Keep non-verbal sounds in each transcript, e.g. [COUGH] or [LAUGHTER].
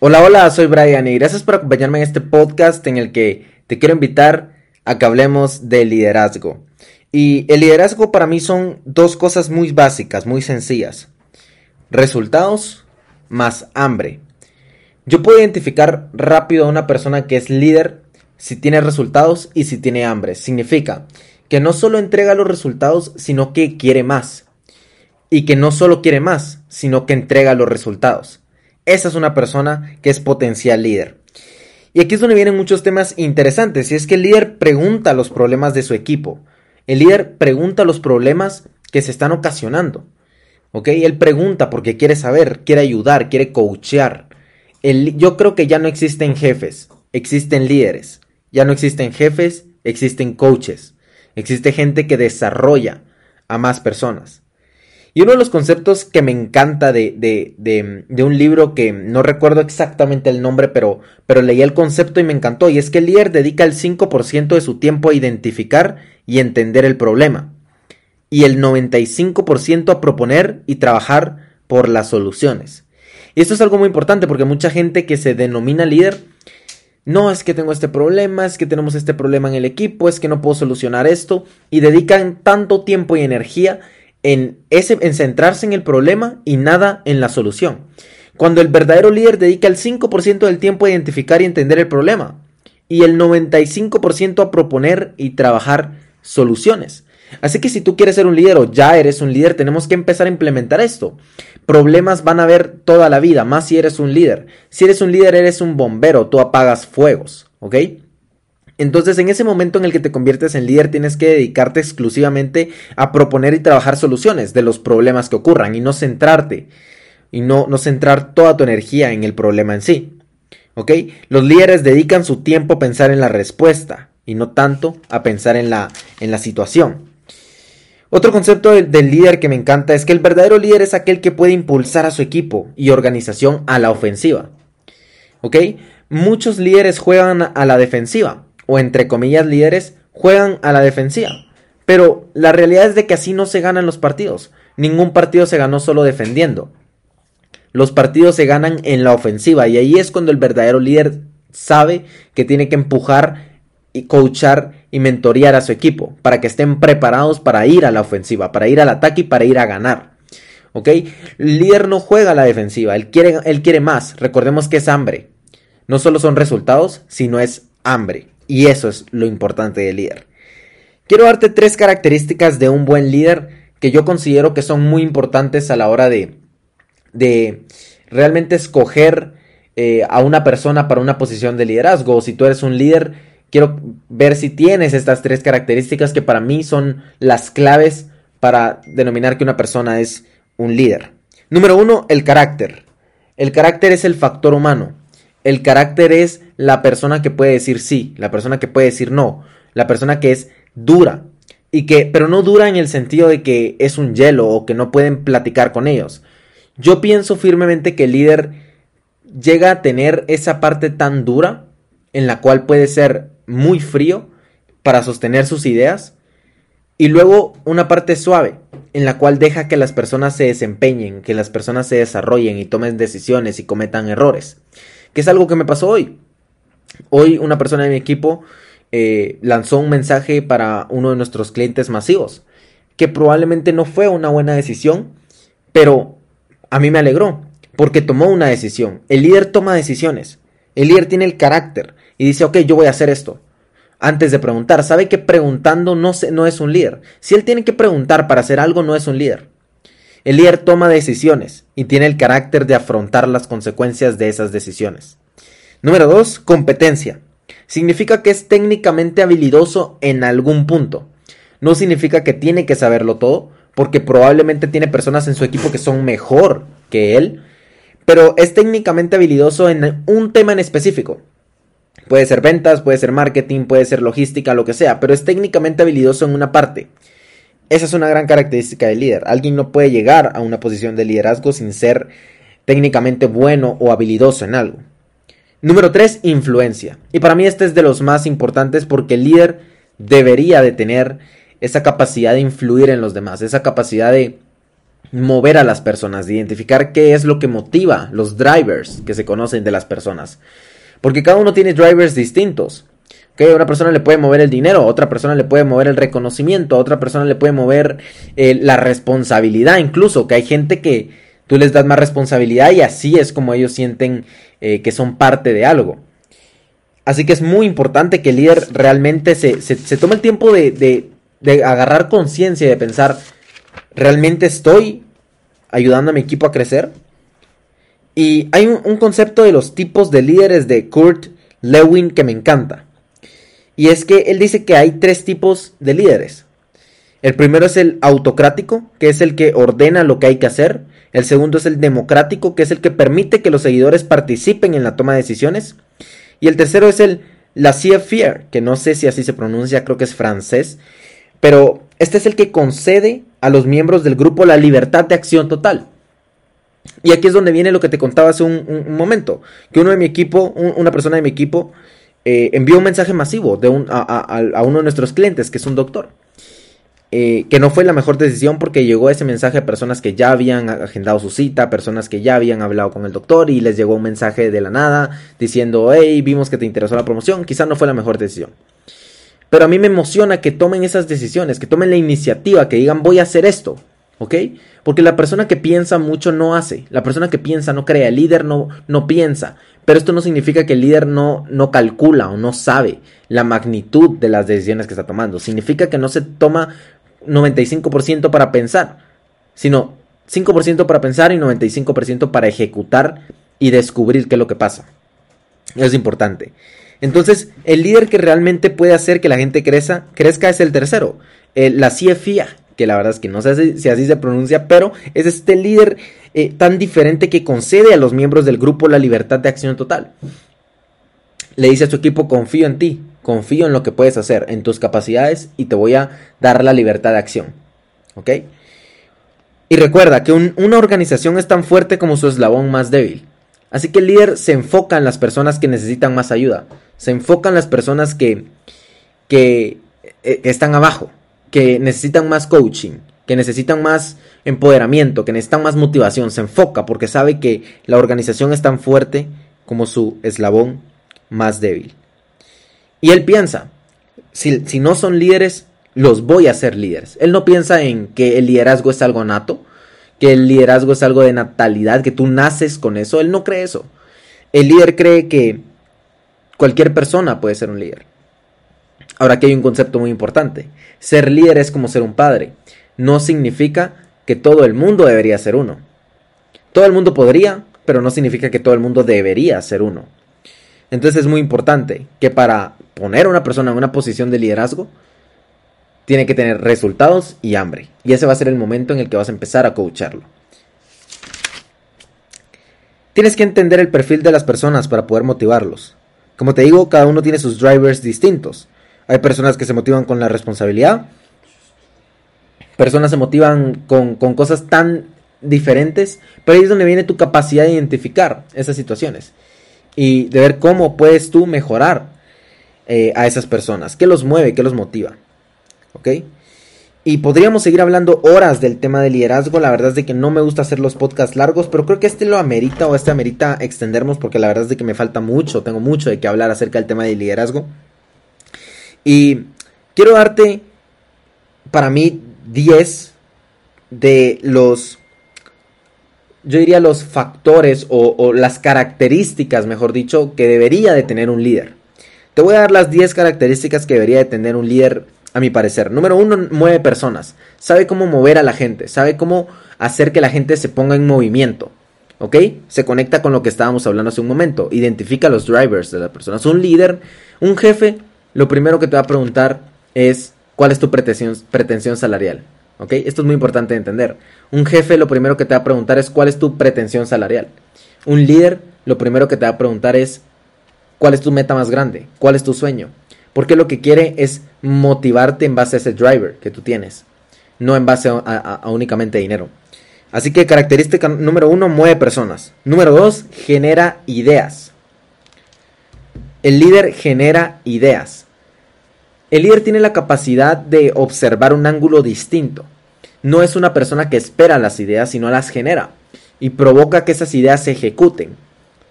Hola, hola, soy Brian y gracias por acompañarme en este podcast en el que te quiero invitar a que hablemos de liderazgo. Y el liderazgo para mí son dos cosas muy básicas, muy sencillas. Resultados más hambre. Yo puedo identificar rápido a una persona que es líder si tiene resultados y si tiene hambre. Significa que no solo entrega los resultados, sino que quiere más. Y que no solo quiere más, sino que entrega los resultados. Esa es una persona que es potencial líder. Y aquí es donde vienen muchos temas interesantes. Y es que el líder pregunta los problemas de su equipo. El líder pregunta los problemas que se están ocasionando. ¿Ok? Él pregunta porque quiere saber, quiere ayudar, quiere coachear. yo creo que ya no existen jefes, existen líderes. Ya no existen jefes, existen coaches. Existe gente que desarrolla a más personas. Y uno de los conceptos que me encanta de, un libro que no recuerdo exactamente el nombre, pero, pero leí el concepto y me encantó, y es que el líder dedica el 5% de su tiempo a identificar y entender el problema, y el 95% a proponer y trabajar por las soluciones. Y esto es algo muy importante porque mucha gente que se denomina líder, no es que tengo este problema, es que tenemos este problema en el equipo, es que no puedo solucionar esto, y dedican tanto tiempo y energía en, ese, en centrarse en el problema y nada en la solución. Cuando el verdadero líder dedica el 5% del tiempo a identificar y entender el problema y el 95% a proponer y trabajar soluciones. Así que si tú quieres ser un líder o ya eres un líder, tenemos que empezar a implementar esto. Problemas van a haber toda la vida, más si eres un líder. Si eres un líder, eres un bombero, tú apagas fuegos, ¿ok? Entonces, en ese momento en el que te conviertes en líder, tienes que dedicarte exclusivamente a proponer y trabajar soluciones de los problemas que ocurran y no centrarte y no, no centrar toda tu energía en el problema en sí. ¿Ok? Los líderes dedican su tiempo a pensar en la respuesta y no tanto a pensar en la, en la situación. Otro concepto del, del, líder que me encanta es que el verdadero líder es aquel que puede impulsar a su equipo y organización a la ofensiva. ¿Ok? Muchos líderes juegan a la defensiva o entre comillas líderes, juegan a la defensiva. Pero la realidad es de que así no se ganan los partidos. Ningún partido se ganó solo defendiendo. Los partidos se ganan en la ofensiva y ahí es cuando el verdadero líder sabe que tiene que empujar y coachar y mentorear a su equipo para que estén preparados para ir a la ofensiva, para ir al ataque y para ir a ganar. ¿Ok? El líder no juega a la defensiva, él quiere, él quiere más. Recordemos que es hambre. No solo son resultados, sino es hambre. Y eso es lo importante del líder. Quiero darte tres características de un buen líder que yo considero que son muy importantes a la hora de, de realmente escoger eh, a una persona para una posición de liderazgo. O si tú eres un líder, quiero ver si tienes estas tres características que para mí son las claves para denominar que una persona es un líder. Número uno, el carácter. El carácter es el factor humano. El carácter es la persona que puede decir sí, la persona que puede decir no, la persona que es dura y que pero no dura en el sentido de que es un hielo o que no pueden platicar con ellos. Yo pienso firmemente que el líder llega a tener esa parte tan dura en la cual puede ser muy frío para sostener sus ideas y luego una parte suave en la cual deja que las personas se desempeñen, que las personas se desarrollen y tomen decisiones y cometan errores que es algo que me pasó hoy. Hoy una persona de mi equipo eh, lanzó un mensaje para uno de nuestros clientes masivos, que probablemente no fue una buena decisión, pero a mí me alegró, porque tomó una decisión. El líder toma decisiones, el líder tiene el carácter y dice, ok, yo voy a hacer esto. Antes de preguntar, sabe que preguntando no, no es un líder. Si él tiene que preguntar para hacer algo, no es un líder. El líder toma decisiones y tiene el carácter de afrontar las consecuencias de esas decisiones. Número 2. Competencia. Significa que es técnicamente habilidoso en algún punto. No significa que tiene que saberlo todo, porque probablemente tiene personas en su equipo que son mejor que él, pero es técnicamente habilidoso en un tema en específico. Puede ser ventas, puede ser marketing, puede ser logística, lo que sea, pero es técnicamente habilidoso en una parte. Esa es una gran característica del líder. Alguien no puede llegar a una posición de liderazgo sin ser técnicamente bueno o habilidoso en algo. Número 3, influencia. Y para mí este es de los más importantes porque el líder debería de tener esa capacidad de influir en los demás, esa capacidad de mover a las personas, de identificar qué es lo que motiva los drivers que se conocen de las personas. Porque cada uno tiene drivers distintos. Que una persona le puede mover el dinero, otra persona le puede mover el reconocimiento, otra persona le puede mover eh, la responsabilidad, incluso que hay gente que tú les das más responsabilidad y así es como ellos sienten eh, que son parte de algo. Así que es muy importante que el líder realmente se, se, tome el tiempo de, de agarrar conciencia y de pensar, ¿realmente estoy ayudando a mi equipo a crecer? Y hay un, concepto de los tipos de líderes de Kurt Lewin que me encanta. Y es que él dice que hay tres tipos de líderes. El primero es el autocrático, que es el que ordena lo que hay que hacer. El segundo es el democrático, que es el que permite que los seguidores participen en la toma de decisiones. Y el tercero es el laissez-faire, que no sé si así se pronuncia, creo que es francés. Pero este es el que concede a los miembros del grupo la libertad de acción total. Y aquí es donde viene lo que te contaba hace un, momento, que uno de mi equipo, una persona de mi equipo, eh, envió un mensaje masivo de a, uno de nuestros clientes, que es un doctor. Eh, que no fue la mejor decisión porque llegó ese mensaje a personas que ya habían agendado su cita, personas que ya habían hablado con el doctor y les llegó un mensaje de la nada diciendo, hey, vimos que te interesó la promoción, quizás no fue la mejor decisión. Pero a mí me emociona que tomen esas decisiones, que tomen la iniciativa, que digan voy a hacer esto, ¿ok? Porque la persona que piensa mucho no hace, la persona que piensa no crea, el líder no, no piensa. Pero esto no significa que el líder no, no calcula o no sabe la magnitud de las decisiones que está tomando. Significa que no se toma 95% para pensar, sino 5% para pensar y 95% para ejecutar y descubrir qué es lo que pasa. Es importante. Entonces, el líder que realmente puede hacer que la gente crezca, crezca es el tercero, la CFIA, que la verdad es que no sé si, así se pronuncia, pero es este líder eh, tan diferente que concede a los miembros del grupo la libertad de acción total. Le dice a su equipo, confío en ti, confío en lo que puedes hacer, en tus capacidades y te voy a dar la libertad de acción. ¿Ok? Y recuerda que una organización es tan fuerte como su eslabón más débil. Así que el líder se enfoca en las personas que necesitan más ayuda. Se enfoca en las personas que, que eh, están abajo, que necesitan más coaching, que necesitan más empoderamiento, que necesitan más motivación. Se enfoca porque sabe que la organización es tan fuerte como su eslabón más débil. Y él piensa, si, si no son líderes, los voy a hacer líderes. Él no piensa en que el liderazgo es algo nato, que el liderazgo es algo de natalidad, que tú naces con eso. Él no cree eso. El líder cree que cualquier persona puede ser un líder. Ahora aquí hay un concepto muy importante. Ser líder es como ser un padre. No significa que todo el mundo debería ser uno. Todo el mundo podría, pero no significa que todo el mundo debería ser uno. Entonces es muy importante que para poner a una persona en una posición de liderazgo, tiene que tener resultados y hambre. Y ese va a ser el momento en el que vas a empezar a coacharlo. Tienes que entender el perfil de las personas para poder motivarlos. Como te digo, cada uno tiene sus drivers distintos. Hay personas que se motivan con la responsabilidad. Personas se motivan con, cosas tan diferentes. Pero ahí es donde viene tu capacidad de identificar esas situaciones. Y de ver cómo puedes tú mejorar eh, a esas personas. ¿Qué los mueve? ¿Qué los motiva? ¿ok? Y podríamos seguir hablando horas del tema de liderazgo. La verdad es de que no me gusta hacer los podcasts largos, pero creo que este lo amerita o este amerita extendernos porque la verdad es de que me falta mucho, tengo mucho de qué hablar acerca del tema de liderazgo. Y quiero darte, para mí, 10 de los, yo diría los factores o, las características, mejor dicho, que debería de tener un líder. Te voy a dar las 10 características que debería de tener un líder a mi parecer. Número uno, mueve personas. Sabe cómo mover a la gente. Sabe cómo hacer que la gente se ponga en movimiento. ¿Ok? Se conecta con lo que estábamos hablando hace un momento. Identifica los drivers de la persona. Un líder, un jefe, lo primero que te va a preguntar es cuál es tu pretensión salarial. ¿Ok? Esto es muy importante de entender. Un jefe lo primero que te va a preguntar es cuál es tu pretensión salarial. Un líder lo primero que te va a preguntar es cuál es tu meta más grande, cuál es tu sueño. Porque lo que quiere es motivarte en base a ese driver que tú tienes, no en base a, únicamente dinero. Así que característica número uno, mueve personas. Número dos, genera ideas. El líder genera ideas. El líder tiene la capacidad de observar un ángulo distinto. No es una persona que espera las ideas, sino las genera y provoca que esas ideas se ejecuten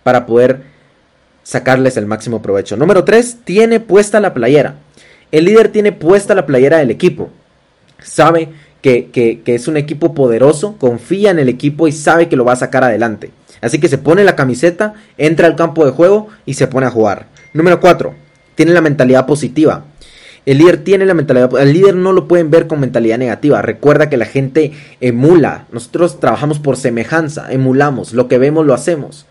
para poder sacarles el máximo provecho. Número 3, tiene puesta la playera. El líder tiene puesta la playera del equipo. Sabe que, es un equipo poderoso, confía en el equipo y sabe que lo va a sacar adelante. Así que se pone la camiseta, entra al campo de juego y se pone a jugar. Número 4, tiene la mentalidad positiva. El líder tiene la mentalidad, el líder no lo pueden ver con mentalidad negativa. Recuerda que la gente emula. Nosotros trabajamos por semejanza, emulamos, lo que vemos lo hacemos.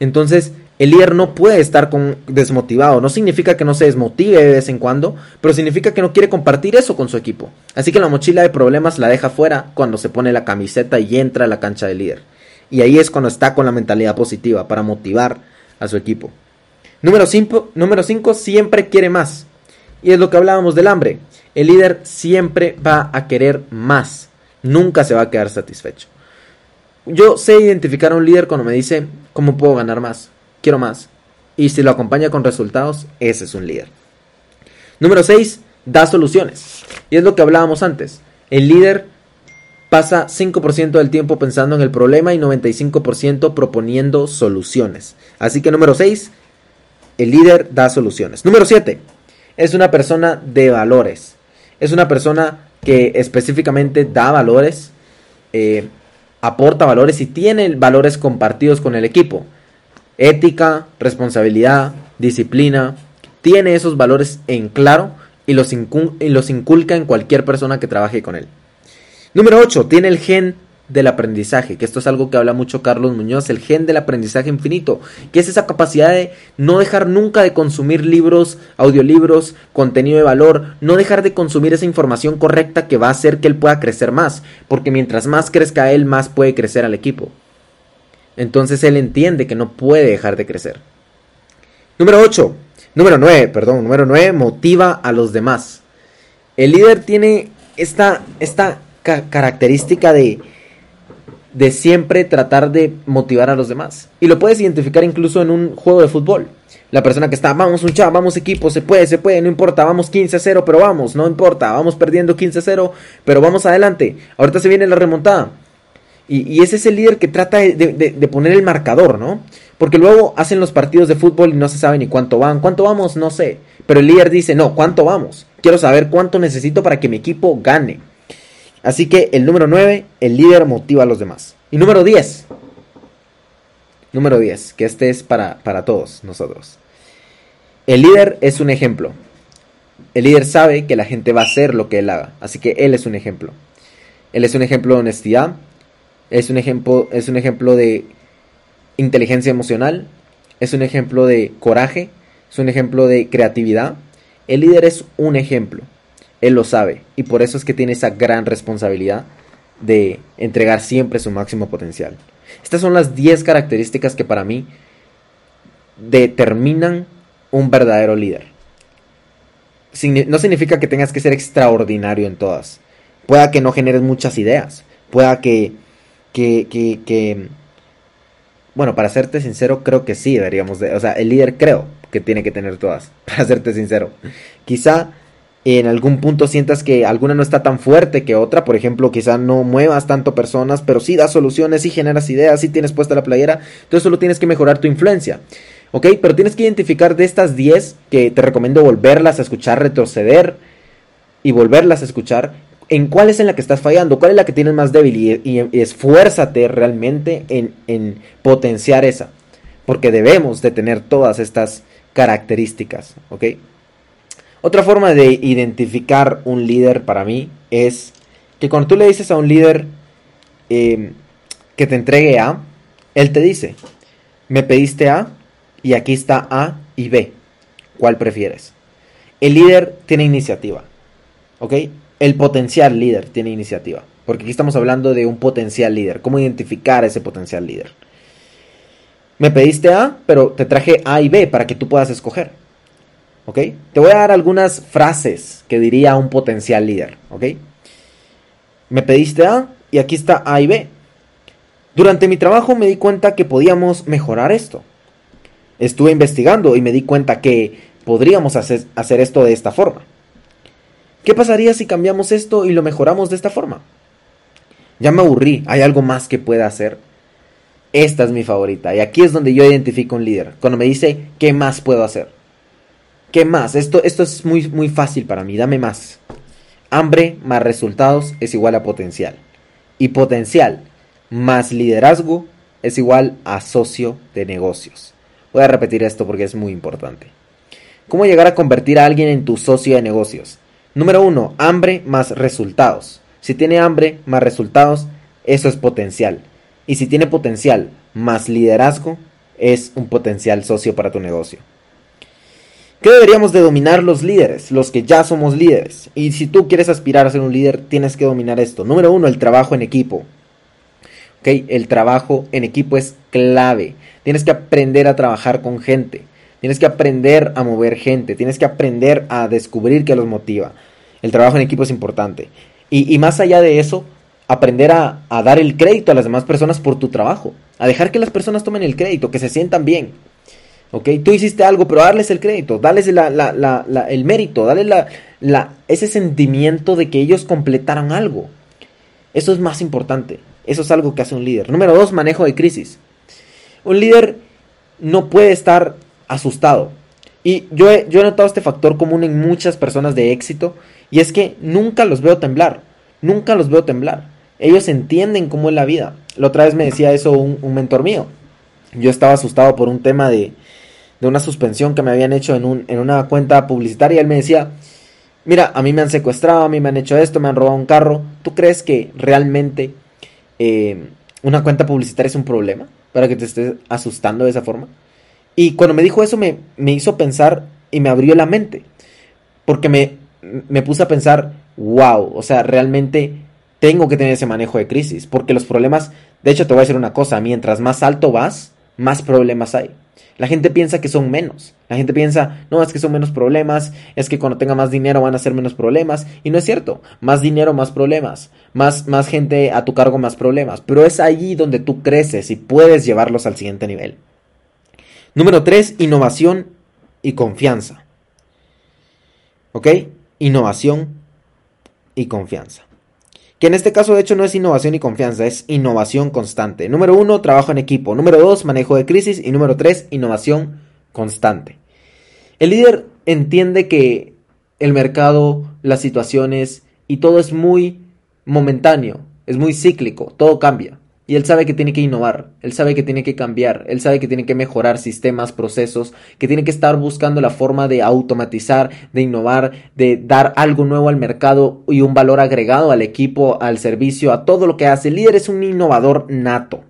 Entonces, el líder no puede estar con, desmotivado. No significa que no se desmotive de vez en cuando, pero significa que no quiere compartir eso con su equipo. Así que la mochila de problemas la deja fuera cuando se pone la camiseta y entra a la cancha del líder. Y ahí es cuando está con la mentalidad positiva para motivar a su equipo. Número 5, número cinco, siempre quiere más. Y es lo que hablábamos del hambre. El líder siempre va a querer más. Nunca se va a quedar satisfecho. Yo sé identificar a un líder cuando me dice, ¿cómo puedo ganar más? Quiero más. Y si lo acompaña con resultados, ese es un líder. Número 6, da soluciones. Y es lo que hablábamos antes. El líder pasa 5% del tiempo pensando en el problema y 95% proponiendo soluciones. Así que número 6, el líder da soluciones. Número 7, es una persona de valores. Es una persona que específicamente da valores, eh, aporta valores y tiene valores compartidos con el equipo. Ética, responsabilidad, disciplina. Tiene esos valores en claro y los, y los inculca en cualquier persona que trabaje con él. Número 8. Tiene el gen del aprendizaje, que esto es algo que habla mucho Carlos Muñoz, el gen del aprendizaje infinito, que es esa capacidad de no dejar nunca de consumir libros, audiolibros, contenido de valor, no dejar de consumir esa información correcta que va a hacer que él pueda crecer más, porque mientras más crezca él, más puede crecer al equipo. Entonces él entiende que no puede dejar de crecer. Número 8, número 9, perdón, número 9, motiva a los demás. El líder tiene esta, esta característica de de siempre tratar de motivar a los demás. Y lo puedes identificar incluso en un juego de fútbol. La persona que está, vamos un chavo, vamos equipo, se puede, se puede, no importa, vamos 15-0, pero vamos, no importa, vamos perdiendo 15-0, pero vamos adelante. Ahorita se viene la remontada. Y, ese es el líder que trata de, poner el marcador, ¿no? Porque luego hacen los partidos de fútbol y no se sabe ni cuánto van. ¿Cuánto vamos? No sé. Pero el líder dice, no, ¿cuánto vamos? Quiero saber cuánto necesito para que mi equipo gane. Así que el número 9, el líder motiva a los demás. Y número 10. Número 10, que este es para, para todos nosotros. El líder es un ejemplo. El líder sabe que la gente va a hacer lo que él haga. Así que él es un ejemplo. Él es un ejemplo de honestidad. Es un ejemplo, es un ejemplo de inteligencia emocional. Es un ejemplo de coraje. Es un ejemplo de creatividad. El líder es un ejemplo. Él lo sabe y por eso es que tiene esa gran responsabilidad de entregar siempre su máximo potencial. Estas son las 10 características que para mí determinan un verdadero líder. No significa que tengas que ser extraordinario en todas. Pueda que no generes muchas ideas. Pueda que, que, que, que bueno, para serte sincero, creo que sí deberíamos de, o sea, el líder creo que tiene que tener todas, [LAUGHS] para serte sincero. Quizá en algún punto sientas que alguna no está tan fuerte que otra, por ejemplo, quizá no muevas tanto personas, pero sí das soluciones, sí generas ideas, sí tienes puesta la playera, entonces solo tienes que mejorar tu influencia. ¿Ok? Pero tienes que identificar de estas 10 que te recomiendo volverlas a escuchar, retroceder y volverlas a escuchar, en cuál es en la que estás fallando, cuál es la que tienes más débil y, esfuérzate realmente en, en potenciar esa, porque debemos de tener todas estas características, ¿ok? Otra forma de identificar un líder para mí es que cuando tú le dices a un líder em, que te entregue A, él te dice, me pediste A y aquí está A y B. ¿Cuál prefieres? El líder tiene iniciativa. ¿Ok? el potencial líder tiene iniciativa. Porque aquí estamos hablando de un potencial líder. ¿Cómo identificar a ese potencial líder? Me pediste A, pero te traje A y B para que tú puedas escoger. Te voy a dar algunas frases que diría un potencial líder. Me pediste A y aquí está A y B. Durante mi trabajo me di cuenta que podíamos mejorar esto. Estuve investigando y me di cuenta que podríamos hacer, hacer esto de esta forma. ¿Qué pasaría si cambiamos esto y lo mejoramos de esta forma? Ya me aburrí, hay algo más que pueda hacer. Esta es mi favorita y aquí es donde yo identifico un líder, cuando me dice, ¿qué más puedo hacer? ¿Qué más? Esto, esto es muy, muy fácil para mí, dame más. Hambre más resultados es igual a potencial. Y potencial más liderazgo es igual a socio de negocios. Voy a repetir esto porque es muy importante. ¿Cómo llegar a convertir a alguien en tu socio de negocios? Número uno, hambre más resultados. Si tiene hambre más resultados, eso es potencial. Y si tiene potencial más liderazgo, es un potencial socio para tu negocio. ¿Qué deberíamos de dominar los líderes? Los que ya somos líderes. Y si tú quieres aspirar a ser un líder, tienes que dominar esto. Número uno, el trabajo en equipo. El trabajo en equipo es clave. Tienes que aprender a trabajar con gente. Tienes que aprender a mover gente. Tienes que aprender a descubrir qué los motiva. El trabajo en equipo es importante. Y, más allá de eso, aprender a dar el crédito a las demás personas por tu trabajo. A dejar que las personas tomen el crédito, que se sientan bien. ¿Ok? Tú hiciste algo, pero darles el crédito, darles el mérito, darles ese sentimiento de que ellos completaron algo. Eso es más importante. Eso es algo que hace un líder. Número dos, manejo de crisis. Un líder no puede estar asustado. Y yo he notado este factor común en muchas personas de éxito, y es que nunca los veo temblar. Nunca los veo temblar. Ellos entienden cómo es la vida. La otra vez me decía eso un mentor mío. Yo estaba asustado por un tema de, de una suspensión que me habían hecho en, un, en una cuenta publicitaria. Él me decía, mira, a mí me han secuestrado, a mí me han hecho esto, me han robado un carro. ¿Tú crees que realmente eh, una cuenta publicitaria es un problema para que te estés asustando de esa forma? Y cuando me dijo eso me, me hizo pensar y me abrió la mente. Porque me, me puse a pensar, wow, o sea, realmente tengo que tener ese manejo de crisis. Porque los problemas, de hecho te voy a decir una cosa, mientras más alto vas, más problemas hay. La gente piensa que son menos. La gente piensa, no, es que son menos problemas, es que cuando tenga más dinero van a ser menos problemas. Y no es cierto. Más dinero, más problemas. Más, más gente a tu cargo, más problemas. Pero es allí donde tú creces y puedes llevarlos al siguiente nivel. Número 3, innovación y confianza. ¿Ok? Innovación y confianza. Que en este caso de hecho no es innovación y confianza, es innovación constante. Número uno, trabajo en equipo. Número dos, manejo de crisis. Y número tres, innovación constante. El líder entiende que el mercado, las situaciones y todo es muy momentáneo, es muy cíclico, todo cambia. Y él sabe que tiene que innovar, él sabe que tiene que cambiar, él sabe que tiene que mejorar sistemas, procesos, que tiene que estar buscando la forma de automatizar, de innovar, de dar algo nuevo al mercado y un valor agregado al equipo, al servicio, a todo lo que hace. El líder es un innovador nato.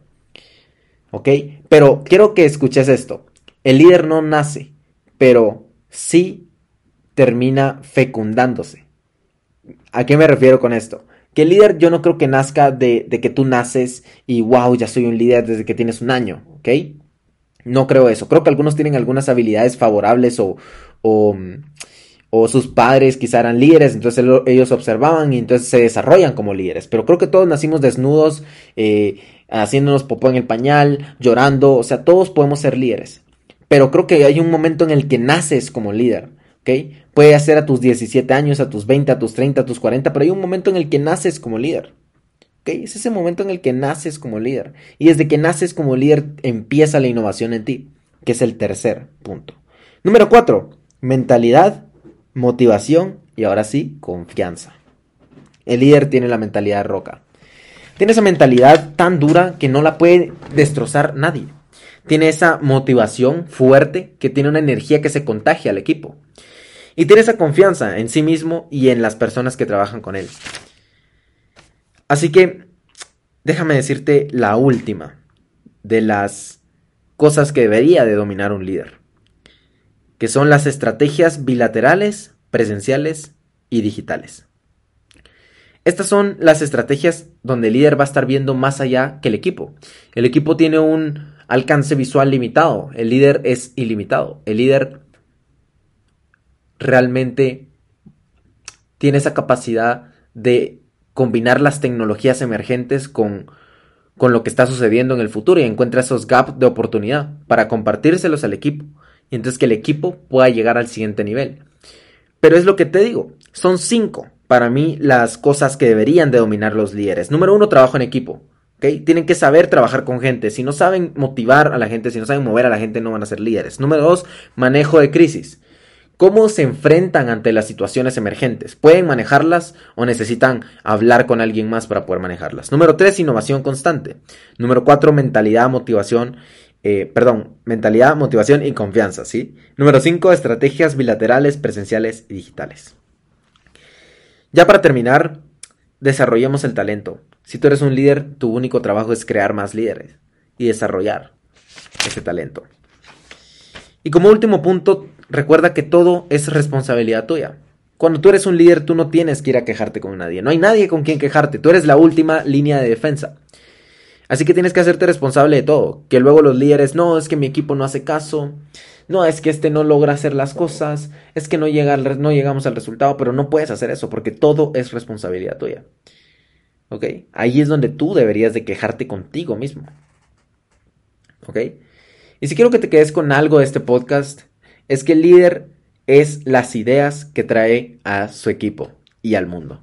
¿Ok? Pero quiero que escuches esto. El líder no nace, pero sí termina fecundándose. ¿A qué me refiero con esto? Que el líder yo no creo que nazca de, que tú naces y wow, ya soy un líder desde que tienes un año, ¿ok? No creo eso. Creo que algunos tienen algunas habilidades favorables o, o, sus padres quizá eran líderes, entonces ellos observaban y entonces se desarrollan como líderes. Pero creo que todos nacimos desnudos, eh, haciéndonos popó en el pañal, llorando, o sea, todos podemos ser líderes. Pero creo que hay un momento en el que naces como líder. ¿ok? Puede ser a tus 17 años, a tus 20, a tus 30, a tus 40, pero hay un momento en el que naces como líder. ¿ok? Es ese momento en el que naces como líder. Y desde que naces como líder empieza la innovación en ti, que es el tercer punto. Número 4. Mentalidad, motivación y ahora sí, confianza. El líder tiene la mentalidad roca. Tiene esa mentalidad tan dura que no la puede destrozar nadie. Tiene esa motivación fuerte que tiene una energía que se contagia al equipo y tiene esa confianza en sí mismo y en las personas que trabajan con él. Así que déjame decirte la última de las cosas que debería de dominar un líder, que son las estrategias bilaterales, presenciales y digitales. Estas son las estrategias donde el líder va a estar viendo más allá que el equipo. El equipo tiene un alcance visual limitado, el líder es ilimitado. El líder realmente tiene esa capacidad de combinar las tecnologías emergentes con, con lo que está sucediendo en el futuro y encuentra esos gaps de oportunidad para compartírselos al equipo y entonces que el equipo pueda llegar al siguiente nivel. Pero es lo que te digo, son cinco para mí las cosas que deberían de dominar los líderes. Número uno, trabajo en equipo. ¿okay? Tienen que saber trabajar con gente. Si no saben motivar a la gente, si no saben mover a la gente, no van a ser líderes. Número dos, manejo de crisis. ¿Cómo se enfrentan ante las situaciones emergentes? ¿Pueden manejarlas o necesitan hablar con alguien más para poder manejarlas? Número tres, innovación constante. Número cuatro, mentalidad, motivación eh, perdón, mentalidad, motivación y confianza, ¿sí? Número 5, estrategias bilaterales, presenciales y digitales. Ya para terminar, desarrollemos el talento. Si tú eres un líder, tu único trabajo es crear más líderes y desarrollar ese talento. Y como último punto, recuerda que todo es responsabilidad tuya. Cuando tú eres un líder, tú no tienes que ir a quejarte con nadie. No hay nadie con quien quejarte. Tú eres la última línea de defensa. Así que tienes que hacerte responsable de todo. Que luego los líderes, no, es que mi equipo no hace caso. No, es que este no logra hacer las cosas. Es que no, llega no llegamos al resultado. Pero no puedes hacer eso porque todo es responsabilidad tuya. ¿Ok? Ahí es donde tú deberías de quejarte contigo mismo. ¿Ok? Y si quiero que te quedes con algo de este podcast, es que el líder es las ideas que trae a su equipo y al mundo.